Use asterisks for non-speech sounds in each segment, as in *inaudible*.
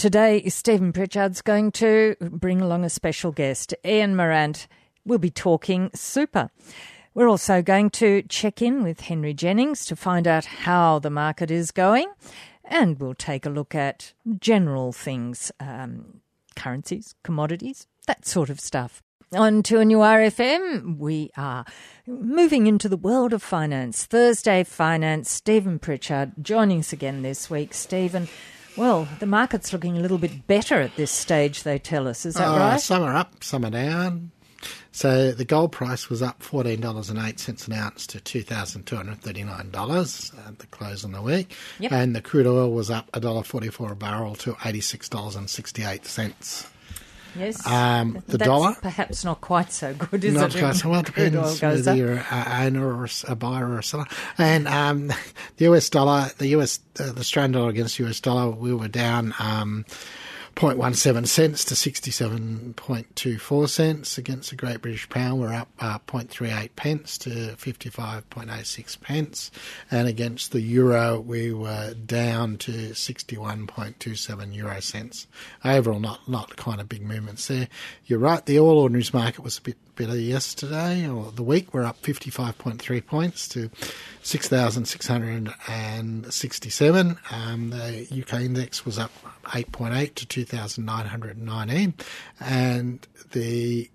today, Stephen Pritchard's going to bring along a special guest. Ian Morant We'll be talking super. We're also going to check in with Henry Jennings to find out how the market is going, and we'll take a look at general things um, currencies, commodities, that sort of stuff. On 2NURFM, we are moving into the world of finance. Thursday Finance, Stephen Pritchard joining us again this week. Stephen, well, the market's looking a little bit better at this stage, they tell us. Is that uh, right? Some are up, some are down. So the gold price was up $14.08 an ounce to $2,239 at the close of the week. Yep. And the crude oil was up $1.44 a barrel to $86.68. Yes. Um, the That's dollar? Perhaps not quite so good, is not it? Quite so well, it *laughs* depends whether you're an owner or a buyer or a seller. And um, the US dollar, the US, uh, the Australian dollar against the US dollar, we were down. Um, 0.17 cents to 67.24 cents against the Great British Pound. We're up uh, 0.38 pence to 55.86 pence. And against the Euro, we were down to 61.27 Euro cents. Overall, not, not kind of big movements there. You're right, the All Ordinaries market was a bit better yesterday or the week. We're up 55.3 points to 6,667. Um, the UK index was up 8.8 to 2,919. And the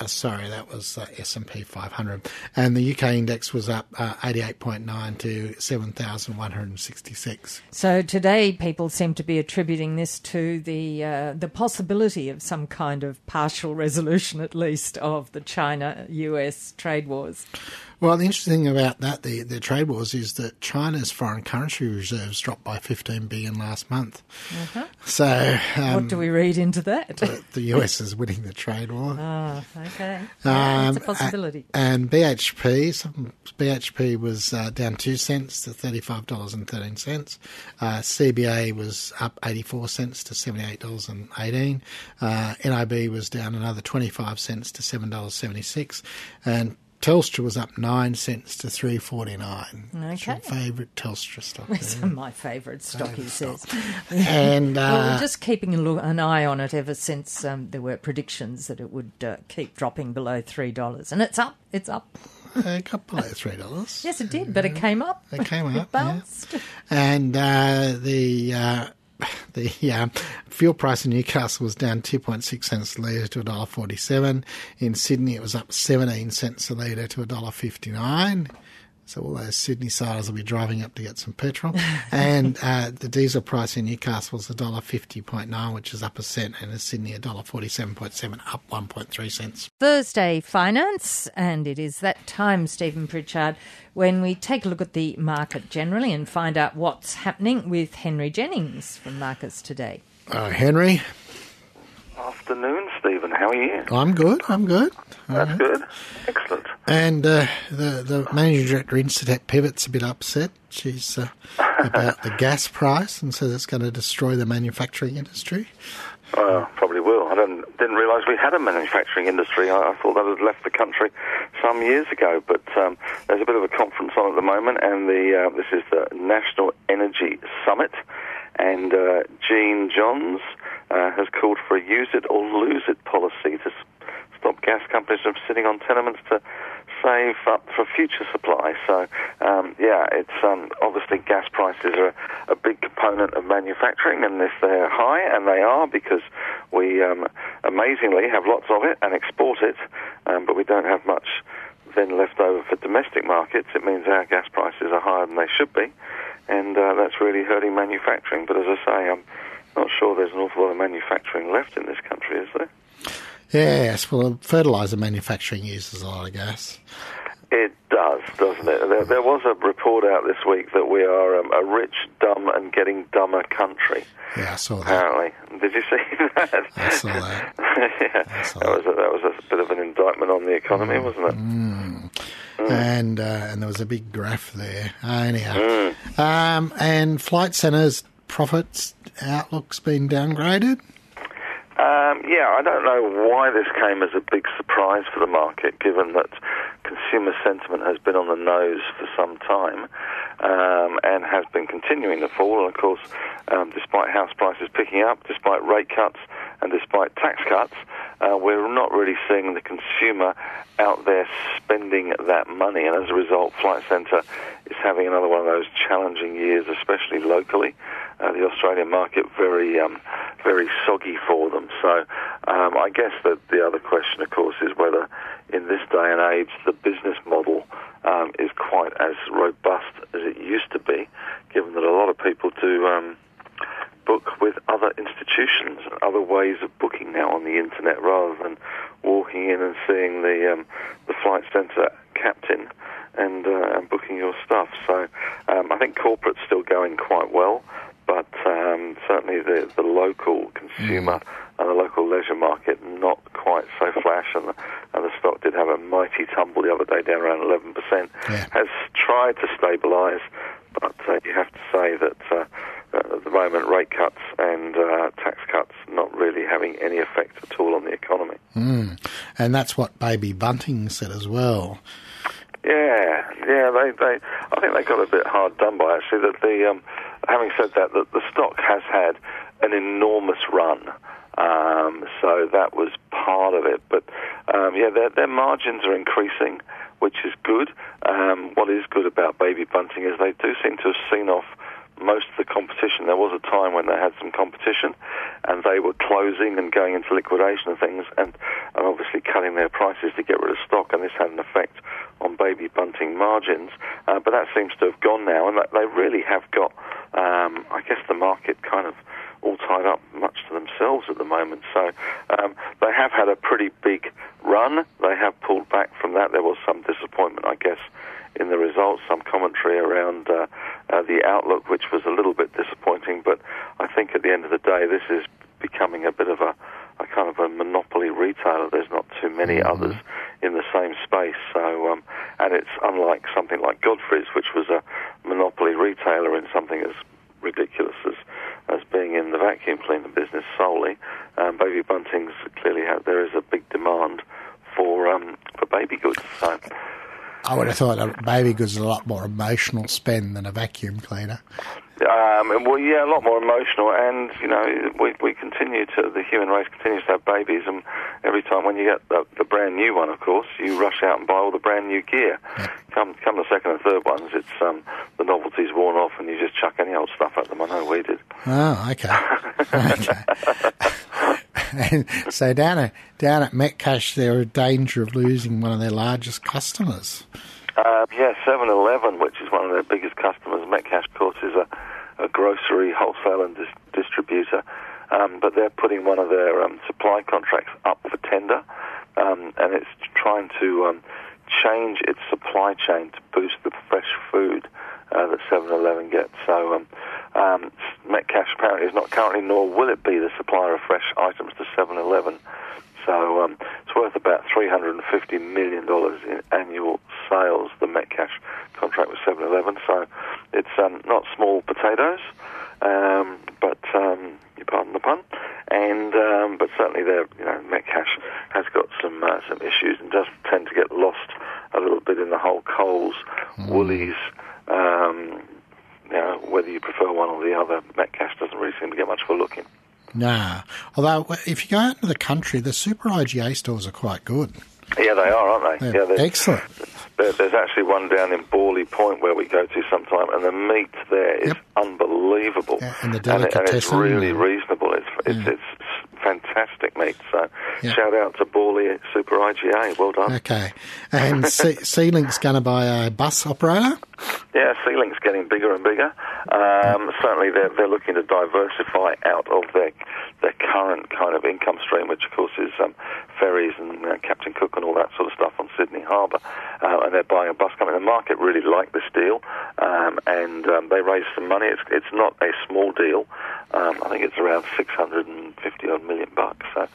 uh, sorry, that was uh, S&P 500, and the UK index was up uh, 88.9 to 7,166. So today, people seem to be attributing this to the uh, the possibility of some kind of partial resolution, at least, of the China-US trade wars. Well, the interesting thing about that, the, the trade wars, is that China's foreign currency reserves dropped by 15 billion last month. Uh-huh. So, um, what do we read into that? The, the, US is winning the trade war. Oh, okay. Yeah, um, a possibility. And BHP, some, BHP was uh, down two cents to thirty-five dollars and thirteen cents. Uh, CBA was up eighty-four cents to seventy-eight dollars and eighteen. Uh, NIB was down another twenty-five cents to seven dollars seventy-six, and Telstra was up nine cents to three forty nine. Okay, your favourite Telstra stock. It's my favourite stock, he says. and uh, *laughs* well, we're just keeping an eye on it ever since um, there were predictions that it would uh, keep dropping below three dollars, and it's up. It's up. it got below three dollars. yes, it did, but it came up. It came *laughs* up. it bounced. Yeah. And uh, the uh, *laughs* the uh, fuel price in Newcastle was down 2.6 cents a litre to $1.47. In Sydney, it was up 17 cents a litre to $1.59. So all those Sydney siders will be driving up to get some petrol. *laughs* and uh, the diesel price in Newcastle was $1.50.9, which is up a cent, and in Sydney $1.47.7, up 1.3 cents. Thursday Finance, and it is that time, Stephen Pritchard, when we take a look at the market generally and find out what's happening with Henry Jennings from Markets Today. Uh, Henry. Afternoon, Stephen. How are you? I'm good. I'm good. That's right. good. Excellent. And uh, the the managing director Incitec Pivot's a bit upset. She's uh, *laughs* about the gas price and says it's going to destroy the manufacturing industry. Uh, probably will. I don't, didn't realise we had a manufacturing industry. I, I, thought that had left the country some years ago. But um, there's a bit of a conference on at the moment, and the uh, this is the National Energy Summit, and uh, Jeanne Johns uh, has called for a use it or lose it policy to stop gas companies from sitting on tenements to save up for future supply. So, um, yeah, it's um, obviously gas prices are a big component of manufacturing, and if they're high, and they are because we um, amazingly have lots of it and export it, um, but we don't have much then left over for domestic markets, it means our gas prices are higher than they should be, and uh, that's really hurting manufacturing. But as I say, I'm not sure there's an awful lot of manufacturing left in this country, is there? Yes, well, fertiliser manufacturing uses a lot of gas. It does, doesn't it? There, there, was a report out this week that we are um, a rich, dumb, and getting dumber country. Yeah, I saw that. Apparently, did you see *laughs* that? I saw that. *laughs* yeah, saw that, that, was a, that was a bit of an indictment on the economy, mm. wasn't it? Mm. Mm. And uh, and there was a big graph there. Anyhow, mm. um, and Flight Centre's profits outlook's been downgraded. Um, yeah, I don't know why this came as a big surprise for the market, given that consumer sentiment has been on the nose for some time. um, and has been continuing to fall. And of course, um, despite house prices picking up, despite rate cuts, and despite tax cuts, uh, we're not really seeing the consumer out there spending that money. And as a result, Flight Centre is having another one of those challenging years, especially locally. Uh, the Australian market very, um, very soggy for them. So um, I guess that the other question, of course, is whether in this day and age the business model um, is quite as robust as it used to be, given that a lot of people do um, book with other institutions, other ways of booking now on the internet rather than walking in and seeing the um, the flight centre captain and uh, and booking your stuff. So um, I think corporate's still going quite well, but um, certainly the the local consumer. Mm. And the local leisure market not quite so flash, and the, and the stock did have a mighty tumble the other day, down around 11%. Yeah. Has tried to stabilise, but uh, you have to say that uh, uh, at the moment, rate cuts and uh, tax cuts not really having any effect at all on the economy. Mm. And that's what Baby Bunting said as well. Yeah, yeah, they, they, I think they got a bit hard done by actually. That the, um, having said that, that the stock has had an enormous run. Um, so that was part of it. But um, yeah, their, their margins are increasing, which is good. Um, what is good about Baby Bunting is they do seem to have seen off most of the competition. There was a time when they had some competition, and they were closing and going into liquidation and things, and, and obviously cutting their prices to get rid of stock, and this had an effect on baby bunting margins. Uh, but that seems to have gone now, and they really have got, um, I guess, the market kind of all tied up much to themselves at the moment. So um, they have had a pretty big run. They have pulled back from that. There was some disappointment, I guess, in the results, some commentary around uh, uh, the outlook, which was a little bit disappointing. But I think at the end of the day, this is becoming a bit of a, a kind of a monopoly retailer. There's not too many mm-hmm. others in the same space. So, um, and it's unlike something like Godfrey's, which was a monopoly retailer in something as ridiculous as as being in the vacuum cleaner business solely. Um, baby Buntings clearly have, there is a big demand for um, for baby goods. So I would have thought a baby goods is a lot more emotional spend than a vacuum cleaner. Um, well, yeah, a lot more emotional, and you know, we we continue to the human race continues to have babies, and every time when you get the, the brand new one, of course, you rush out and buy all the brand new gear. Yeah. Come come the second and third ones, it's um, the novelty's worn off, and you just chuck any old stuff at them. I know we did. Oh, okay. *laughs* okay. *laughs* and so down at down at Metcash, they're in danger of losing one of their largest customers. Uh, yeah, 7-Eleven, which is one of their biggest customers. Metcash, of course, is a, a grocery wholesale and dis- distributor. Um, but they're putting one of their um, supply contracts up for tender, um, and it's trying to um, change its supply chain to boost the fresh food uh, that 7-Eleven gets. So um, um, Metcash apparently is not currently, nor will it be, the supplier of fresh items to 7-Eleven. So um, it's worth about $350 million in annual sales, the Metcash contract with 7-Eleven. So it's um, not small potatoes, um, but um, you pardon the pun. And um, but certainly, there, you know, Metcash has got some uh, some issues and does tend to get lost a little bit in the whole Coles, mm. Woolies, um, know, whether you prefer one or the other, Metcash doesn't really seem to get much of a look in. Nah. Although, if you go out into the country, the super IGA stores are quite good. Yeah, they are, aren't they? They're yeah, excellent. there's actually one down in Bawley Point where we go to sometime, and the meat there is yep. unbelievable. Yeah, and the delicatessen. And, and it's really reasonable. It's, it's, yeah. it's fantastic meat. So shout out to Bawley Super IGA. Well done. Okay. And *laughs* C- Sealink's going to buy a bus operator? Yeah, Sealink's getting bigger and bigger. Um, certainly, they're, they're looking to diversify out of their their current kind of income stream, which of course is um, ferries and uh, Captain Cook and all that sort of stuff on Sydney Harbour. Uh, and they're buying a bus company. The market really liked this deal, um, and um, they raised some money. It's it's not a small deal. Um, I think it's around 650 odd million bucks. So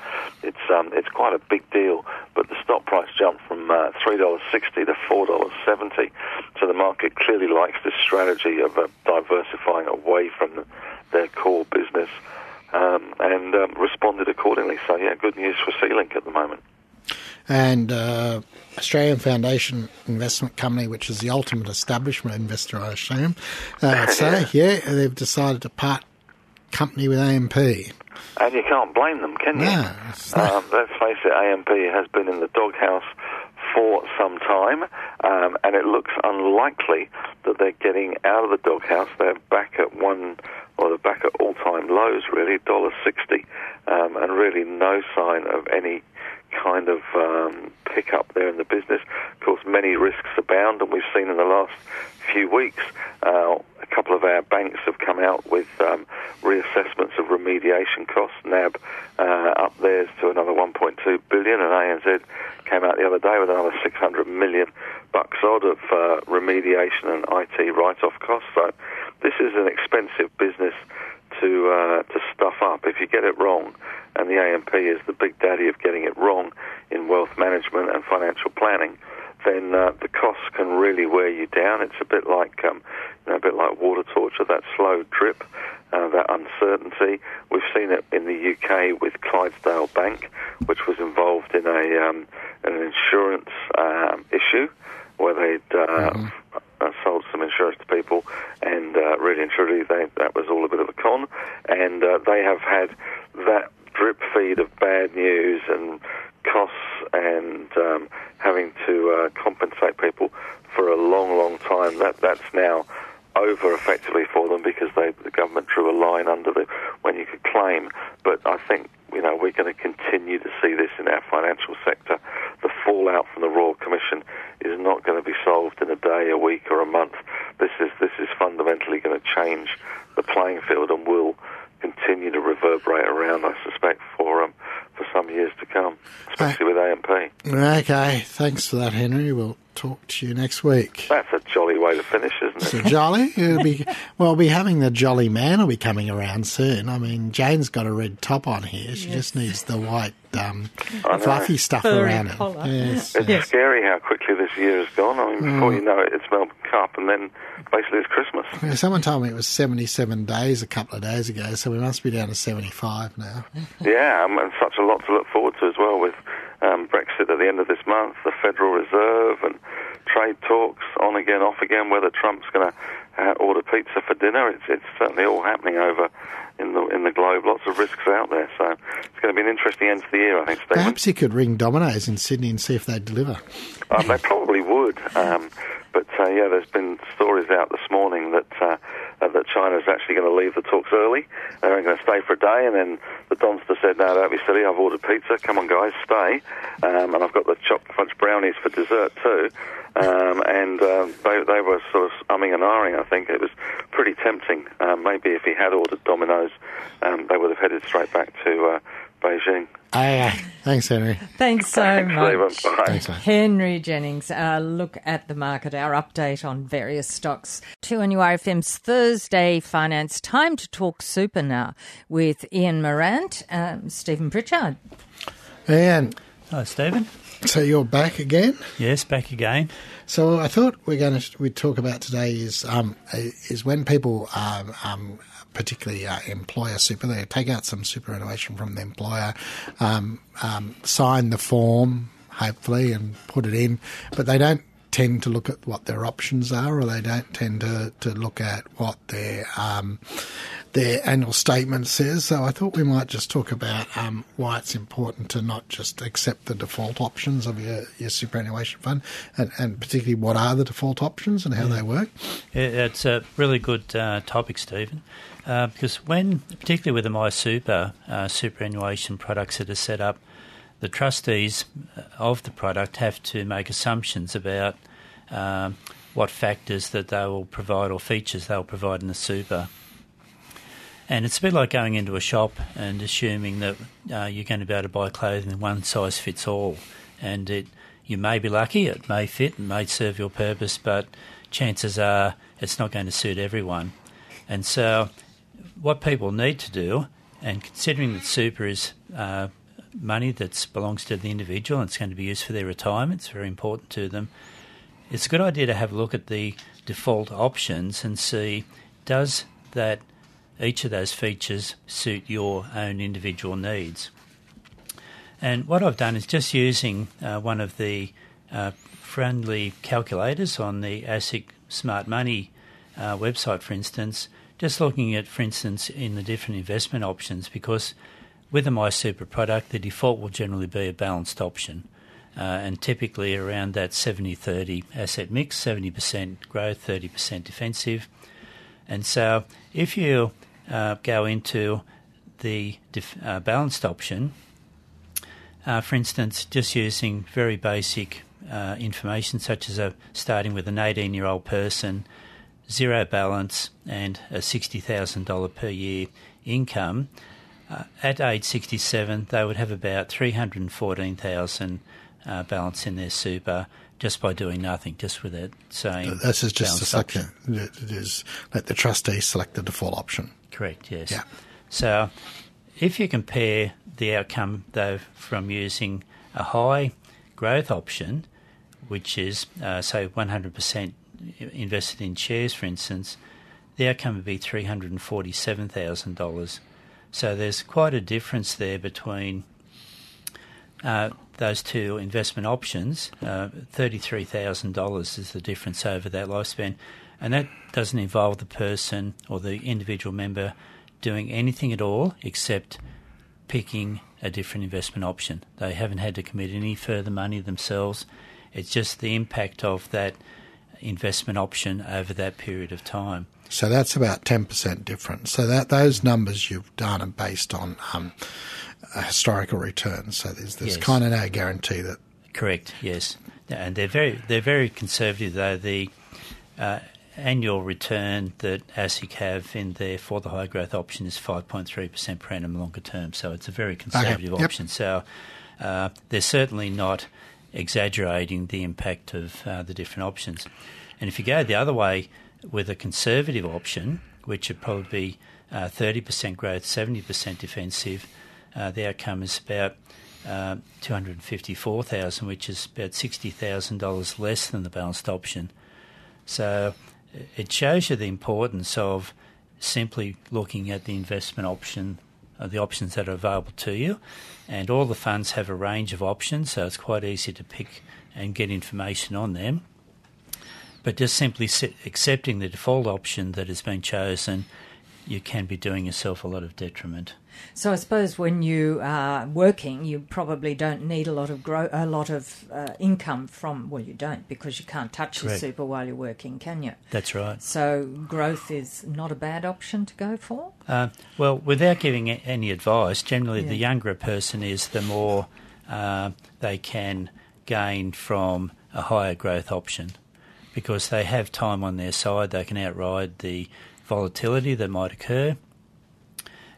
it's um, it's quite a big deal. But the stock price jumped from uh, three dollars sixty to four dollars seventy. So the market clearly likes this strategy of uh, diversifying away from the, their core business um, and um, responded accordingly. So yeah, good news for Sealink at the moment. and uh, Australian Foundation Investment Company, which is the ultimate establishment investor, I assume. Uh, I'd *laughs* say, yeah, they've decided to part company with AMP. And you can't blame them, can you? No, um, let's face it, AMP has been in the doghouse for some time, um, and it looks unlikely that they're getting out of the doghouse. They're back at one, or they're back at all-time lows, really, dollar sixty, um, and really no sign of any kind of um, pickup there in the business. Of course, many risks abound, and we've seen in the last few weeks uh, a couple of our banks have come out with um, reassessments of remediation costs. NAB uh, up theirs to another 1.2 billion, and ANZ came out the other day with another 600 million bucks odd of uh, remediation and IT write-off costs. So this is an expensive business to uh, to stuff up. If you get it wrong, and the AMP is the big daddy of getting it wrong in wealth management and financial planning, then uh, the costs can really wear you down. It's a bit like um, you know, a bit like water torture, that slow drip, uh, that uncertainty. We've seen it in the UK with Clydesdale Bank, which was involved in a um, an insurance um, issue where they'd uh, mm-hmm. Sold some insurance to people, and uh, really and truly, they, that was all a bit of a con. And uh, they have had that drip feed of bad news and costs and um, having to uh, compensate people for a long, long time. That that's now over effectively for them because they, the government drew a line under the when you could claim. But I think you know we're going to continue to see this in our financial sector. The fallout from the Royal Commission is not going to be solved in a day, a week, or a month. This is this is fundamentally going to change the playing field and will continue to reverberate around. I suspect for um, for some years to come, especially with AMP. Okay, thanks for that, Henry. We'll talk to you next week. That's a way to finish, isn't it? So jolly. It'll be well. We'll be having the jolly man will be coming around soon. I mean, Jane's got a red top on here. She yes. just needs the white um, fluffy stuff Furry around it. Yes, it's yes. scary how quickly this year has gone. I mean, before mm. you know it, it's Melbourne Cup, and then basically it's Christmas. Yeah, someone told me it was 77 days a couple of days ago, so we must be down to 75 now. yeah, um, and such a lot to look forward to as well with um, Brexit at the end of this month, the Federal Reserve, and trade talks on again, off again, whether Trump's going to uh, order pizza for dinner. It's, it's certainly all happening over in the in the globe. Lots of risks out there, so it's going to be an interesting end to the year, I think. Stephen. Perhaps he could ring Domino's in Sydney and see if they'd deliver. Um, they probably would, um, but uh, yeah, there's been stories out this morning that. Uh, uh, that China's actually going to leave the talks early. They're only going to stay for a day, and then the Donster said, "No, don't be silly. I've ordered pizza. Come on, guys, stay." Um, and I've got the chocolate fudge brownies for dessert too. Um, and uh, they, they were sort of umming and ahhing. I think it was pretty tempting. Um, maybe if he had ordered Domino's, um, they would have headed straight back to uh, Beijing. Aye, Thanks, Henry. Thanks so Thanks, much. Thanks, Henry Jennings, uh, look at the market, our update on various stocks. To RFM's Thursday Finance. Time to talk super now with Ian Morant, um, Stephen Pritchard. Ian. Hi, Stephen. So you're back again? Yes, back again. So I thought we're going to we talk about today is um, is when people um, um, particularly uh, employer super they take out some superannuation from the employer, um, um, sign the form hopefully and put it in, but they don't tend to look at what their options are, or they don't tend to, to look at what their um, their annual statement says. So I thought we might just talk about um, why it's important to not just accept the default options of your, your superannuation fund, and, and particularly what are the default options and how yeah. they work. It's a really good uh, topic, Stephen. Uh, because when, particularly with the MySuper uh, superannuation products that are set up, the trustees of the product have to make assumptions about um, what factors that they will provide or features they'll provide in the super. And it's a bit like going into a shop and assuming that uh, you're going to be able to buy clothing one size fits all. And it, you may be lucky, it may fit, and may serve your purpose, but chances are it's not going to suit everyone. And so, what people need to do, and considering that super is uh, money that belongs to the individual and it's going to be used for their retirement. It's very important to them. It's a good idea to have a look at the default options and see does that each of those features suit your own individual needs. And what I've done is just using uh, one of the uh, friendly calculators on the ASIC Smart Money uh, website, for instance, just looking at, for instance, in the different investment options, because with a MySuper product, the default will generally be a balanced option. Uh, and typically around that 70 30 asset mix 70% growth, 30% defensive. And so if you uh, go into the def- uh, balanced option, uh, for instance, just using very basic uh, information such as a, starting with an 18 year old person, zero balance, and a $60,000 per year income. Uh, at age 67, they would have about 314,000 uh, balance in their super just by doing nothing, just with that same. This is just to select it is let the trustee select the default option. Correct. Yes. Yeah. So, if you compare the outcome though from using a high growth option, which is uh, say 100% invested in shares, for instance, the outcome would be $347,000. So there's quite a difference there between uh, those two investment options, uh, $33,000 is the difference over that lifespan. And that doesn't involve the person or the individual member doing anything at all except picking a different investment option. They haven't had to commit any further money themselves. It's just the impact of that investment option over that period of time. So that's about 10% difference. So that those numbers you've done are based on um, historical returns. So there's there's yes. kind of no guarantee that. Correct. Yes, and they're very they're very conservative though. The uh, annual return that ASIC have in there for the high growth option is 5.3% per annum longer term. So it's a very conservative okay. option. So uh, they're certainly not exaggerating the impact of uh, the different options. And if you go the other way with a conservative option, which would probably be uh, 30% growth, 70% defensive, uh, the outcome is about uh, 254,000, which is about $60,000 less than the balanced option. So it shows you the importance of simply looking at the investment option, Uh, the options that are available to you, and all the funds have a range of options, so it's quite easy to pick and get information on them. But just simply accepting the default option that has been chosen, you can be doing yourself a lot of detriment. So I suppose when you are working, you probably don't need a lot of grow, a lot of uh, income from. Well, you don't because you can't touch Correct. your super while you're working, can you? That's right. So growth is not a bad option to go for. Uh, well, without giving any advice, generally yeah. the younger a person is, the more uh, they can gain from a higher growth option because they have time on their side. They can outride the volatility that might occur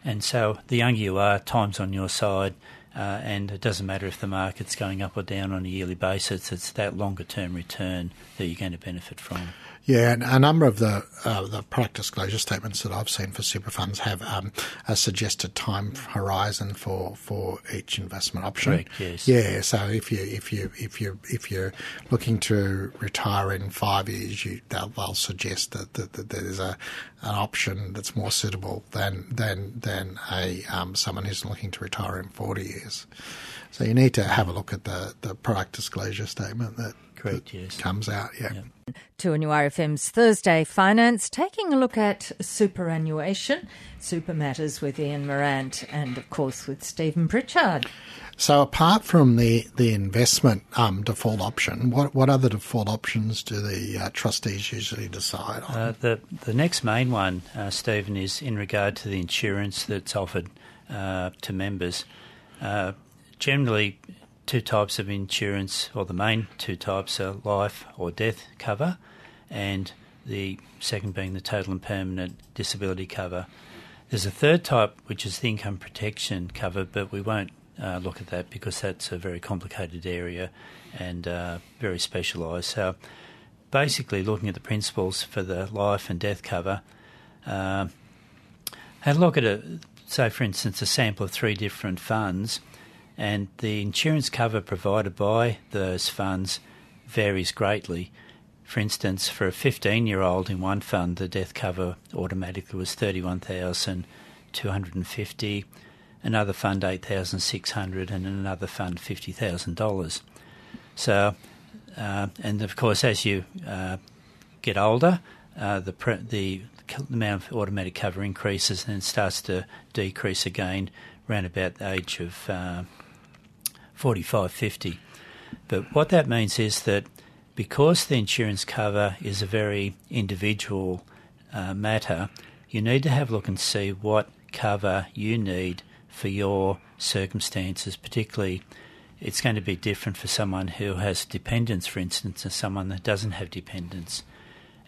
and so the younger you are, time's on your side, uh, and it doesn't matter if the market's going up or down on a yearly basis. It's that longer term return that you're going to benefit from. Yeah, and a number of the uh, the product disclosure statements that I've seen for super funds have um, a suggested time horizon for, for each investment option. Correct. Yes. Yeah. So if you if you if you if you're looking to retire in five years, you they'll, they'll suggest that, that, that there's a an option that's more suitable than than than a um, someone who's looking to retire in forty years. So you need to have a look at the the product disclosure statement that Correct, yes. comes out. Yeah. yeah. 2NURFM's Thursday Finance, taking a look at superannuation, super matters with Ian Morant, and of course with Stephen Pritchard. So, apart from the the investment um, default option, what what other default options do the uh, trustees usually decide on? Uh, the the next main one, uh, Stephen, is in regard to the insurance that's offered uh, to members. Uh, generally, two types of insurance, or the main two types are life or death cover, and the second being the total and permanent disability cover. There's a third type, which is the income protection cover, but we won't uh, look at that because that's a very complicated area and uh, very specialised. So, basically, looking at the principles for the life and death cover, uh, had a look at a, say, for instance, a sample of three different funds and the insurance cover provided by those funds varies greatly. For instance, for a 15 year old in one fund, the death cover automatically was 31,250. another fund eight thousand six hundred, and another fund fifty thousand dollars. So, uh, and of course, as you uh, get older, uh, the pre- the amount of automatic cover increases and starts to decrease again around about the age of uh, 45, 50. But what that means is that because the insurance cover is a very individual uh, matter, you need to have a look and see what cover you need for your circumstances, particularly it's going to be different for someone who has dependents, for instance, and someone that doesn't have dependents.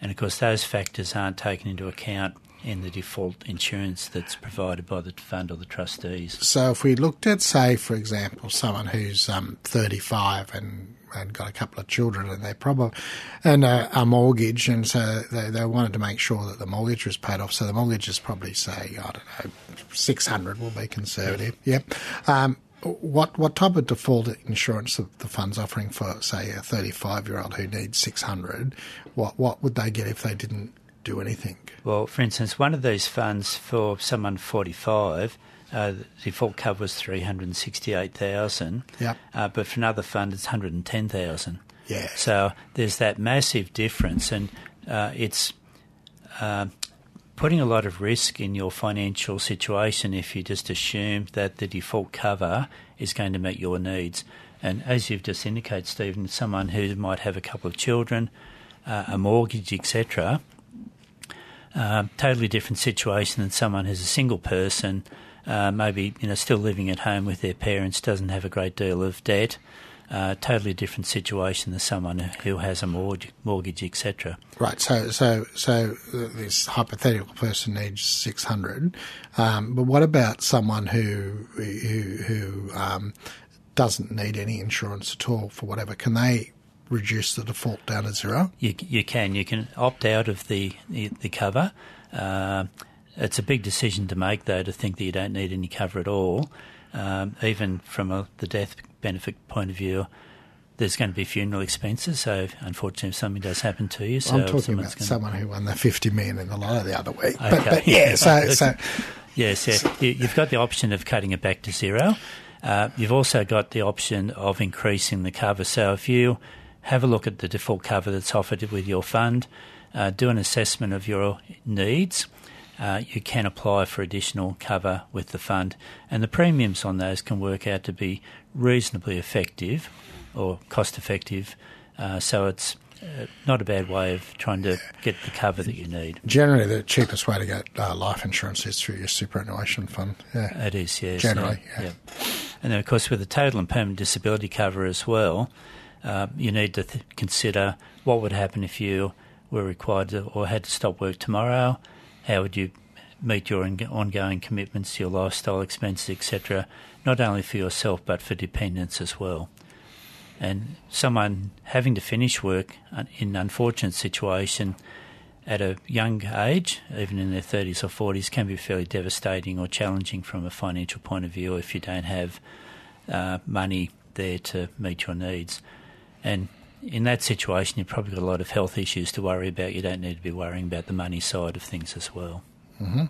And of course, those factors aren't taken into account in the default insurance that's provided by the fund or the trustees. So, if we looked at, say, for example, someone who's um, 35 and and got a couple of children and they probably and a, a, mortgage and so they, they wanted to make sure that the mortgage was paid off so the mortgage is probably say I don't know 600 will be conservative yep um, what what type of default insurance the, the fund's offering for say a 35 year old who needs 600 what what would they get if they didn't do anything well for instance one of these funds for someone 45 uh, the default cover was 368,000 yep. Uh, but for another fund it's 110,000 yeah so there's that massive difference and uh, it's uh, putting a lot of risk in your financial situation if you just assume that the default cover is going to meet your needs. And as you've just indicated, Stephen, someone who might have a couple of children, uh, a mortgage, etc., uh, totally different situation than someone who's a single person, uh, maybe you know still living at home with their parents, doesn't have a great deal of debt, uh, totally different situation than someone who has a mortgage, mortgage etc. Right. So, so, so this hypothetical person needs six hundred, um, but what about someone who who, who um, doesn't need any insurance at all for whatever? Can they reduce the default down to zero? You, you can. You can opt out of the the, the cover. Uh, it's a big decision to make, though, to think that you don't need any cover at all. Um, even from a, the death benefit point of view, there's going to be funeral expenses. So, unfortunately, if something does happen to you, so I'm talking about someone who won the 50 million in the lotto the other week. Okay. But, but yeah, so, so yes, yeah. you've got the option of cutting it back to zero. Uh, you've also got the option of increasing the cover. So, if you have a look at the default cover that's offered with your fund, uh, do an assessment of your needs uh, you can apply for additional cover with the fund, and the premiums on those can work out to be reasonably effective or cost effective. Uh, so it's uh, not a bad way of trying to get the cover that you need. Generally, the cheapest way to get uh, life insurance is through your superannuation fund. Yeah, it is. Yes, generally. Yeah. yeah. And then, of course, with the total and permanent disability cover as well, uh, you need to th- consider what would happen if you were required to, or had to stop work tomorrow how would you meet your ongoing commitments your lifestyle expenses, etc., not only for yourself but for dependents as well. And someone having to finish work in an unfortunate situation at a young age, even in their 30s or 40s, can be fairly devastating or challenging from a financial point of view if you don't have uh, money there to meet your needs. And in that situation, you've probably got a lot of health issues to worry about. You don't need to be worrying about the money side of things as well. Mm-hmm.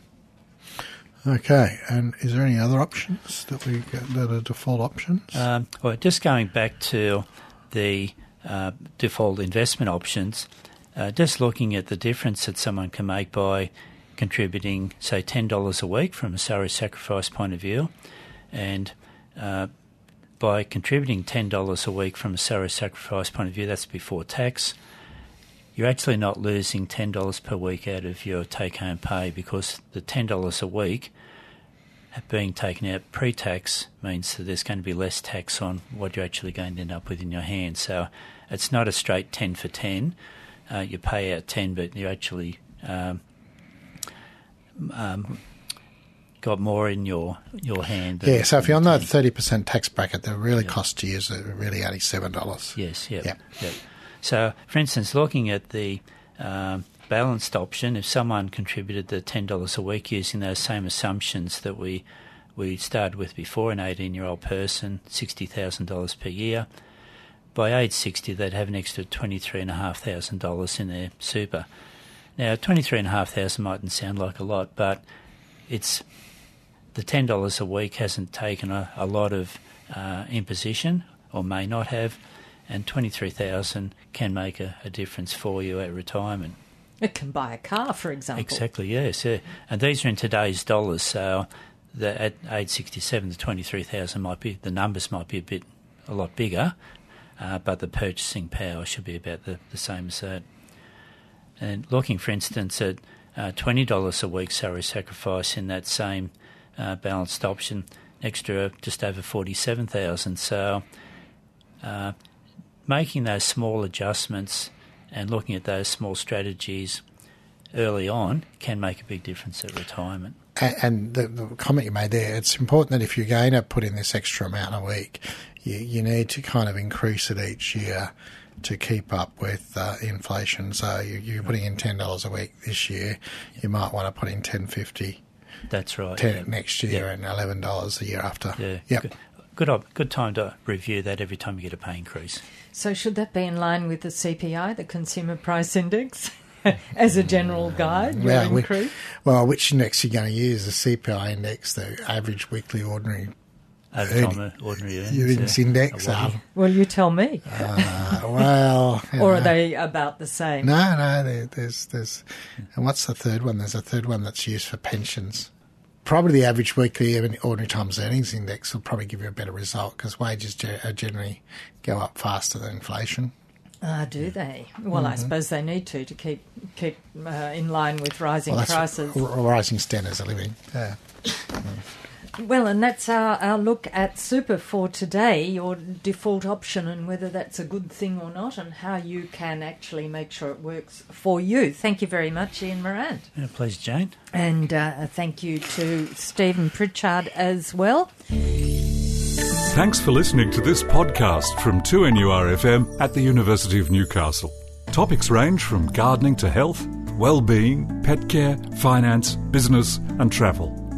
Okay, and is there any other options that we get that are default options? Um, well, just going back to the uh, default investment options, uh, just looking at the difference that someone can make by contributing, say, ten dollars a week from a salary sacrifice point of view, and uh, by contributing $10 a week from a salary sacrifice point of view, that's before tax, you're actually not losing $10 per week out of your take home pay because the $10 a week being taken out pre tax means that there's going to be less tax on what you're actually going to end up with in your hand. So it's not a straight 10 for 10. Uh, you pay out 10, but you actually um, um, got more in your your hand. Yeah, so if you're on that thirty percent tax bracket, the really yep. cost to you is really only seven dollars. Yes, yeah, yep. yep. So, for instance, looking at the um, balanced option, if someone contributed the ten dollars a week using those same assumptions that we we started with before, an eighteen year old person, sixty thousand dollars per year. By age sixty, they'd have an extra twenty three and a half thousand dollars in their super. Now, twenty three and a half thousand mightn't sound like a lot, but it's the $10 a week hasn't taken a, a lot of uh, imposition or may not have, and 23000 can make a, a difference for you at retirement. It can buy a car, for example. Exactly, yes. Yeah. And these are in today's dollars, so the, at age 67, the 23,000 might be, the numbers might be a bit, a lot bigger, uh, but the purchasing power should be about the, the same as that. And looking, for instance, at uh, $20 a week salary sacrifice in that same balanced option, extra just over 47,000. So uh, making those small adjustments and looking at those small strategies early on can make a big difference at retirement. And, the, the, comment you made there, it's important that if you're going to put in this extra amount a week, you, you need to kind of increase it each year to keep up with uh, inflation. So you, are putting in ten dollars a week this year, you might want to put in ten fifty. That's right. Ten yeah. next year yeah. and eleven dollars a year after. Yeah. Yep. Good, good, good time to review that every time you get a pay increase. So should that be in line with the CPI, the Consumer Price Index? *laughs* as a general guide, well, we, well, which index are you going to use? The CPI index, the average weekly ordinary overtime ordinary earnings, index. Well, you tell me. Uh, *laughs* well, or know. are they about the same? No, no. There's, there's, and what's the third one? There's a third one that's used for pensions. Probably the average weekly ordinary times earnings index will probably give you a better result because wages generally go up faster than inflation. Ah, uh, do they? Well, mm-hmm. I suppose they need to to keep keep uh, in line with rising well, prices, rising standards of living. Yeah. Mm. *laughs* Well, and that's our, our look at super for today, your default option, and whether that's a good thing or not, and how you can actually make sure it works for you. Thank you very much, Ian Moran. Yeah, please, Jane. And uh, thank you to Stephen Pritchard as well. Thanks for listening to this podcast from 2NURFM at the University of Newcastle. Topics range from gardening to health, well-being, pet care, finance, business and travel.